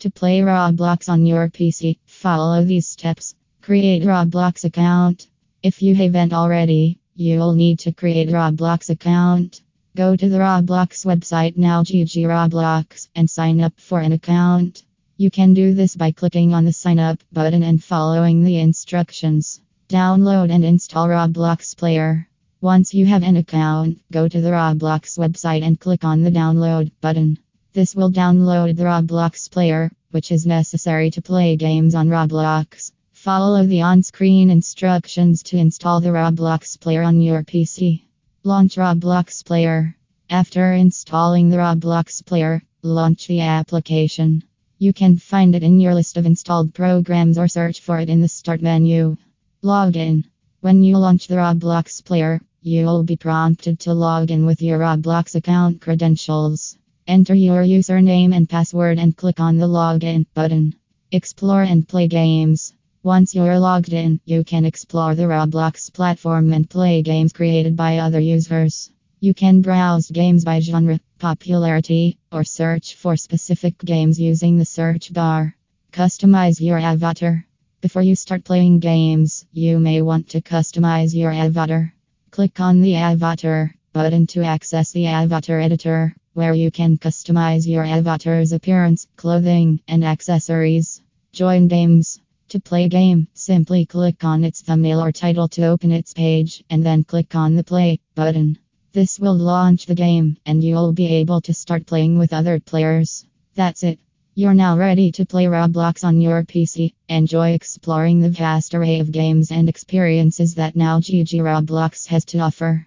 To play Roblox on your PC, follow these steps. Create Roblox account. If you haven't already, you'll need to create Roblox account. Go to the Roblox website now GG Roblox and sign up for an account. You can do this by clicking on the sign up button and following the instructions. Download and install Roblox Player. Once you have an account, go to the Roblox website and click on the download button. This will download the Roblox Player, which is necessary to play games on Roblox. Follow the on screen instructions to install the Roblox Player on your PC. Launch Roblox Player. After installing the Roblox Player, launch the application. You can find it in your list of installed programs or search for it in the Start menu. Log in. When you launch the Roblox player, you'll be prompted to log in with your Roblox account credentials. Enter your username and password and click on the Login button. Explore and play games. Once you're logged in, you can explore the Roblox platform and play games created by other users. You can browse games by genre, popularity, or search for specific games using the search bar. Customize your avatar. Before you start playing games, you may want to customize your avatar. Click on the Avatar button to access the Avatar Editor, where you can customize your avatar's appearance, clothing, and accessories. Join games. To play game, simply click on its thumbnail or title to open its page, and then click on the Play button. This will launch the game, and you'll be able to start playing with other players. That's it. You're now ready to play Roblox on your PC. Enjoy exploring the vast array of games and experiences that now GG Roblox has to offer.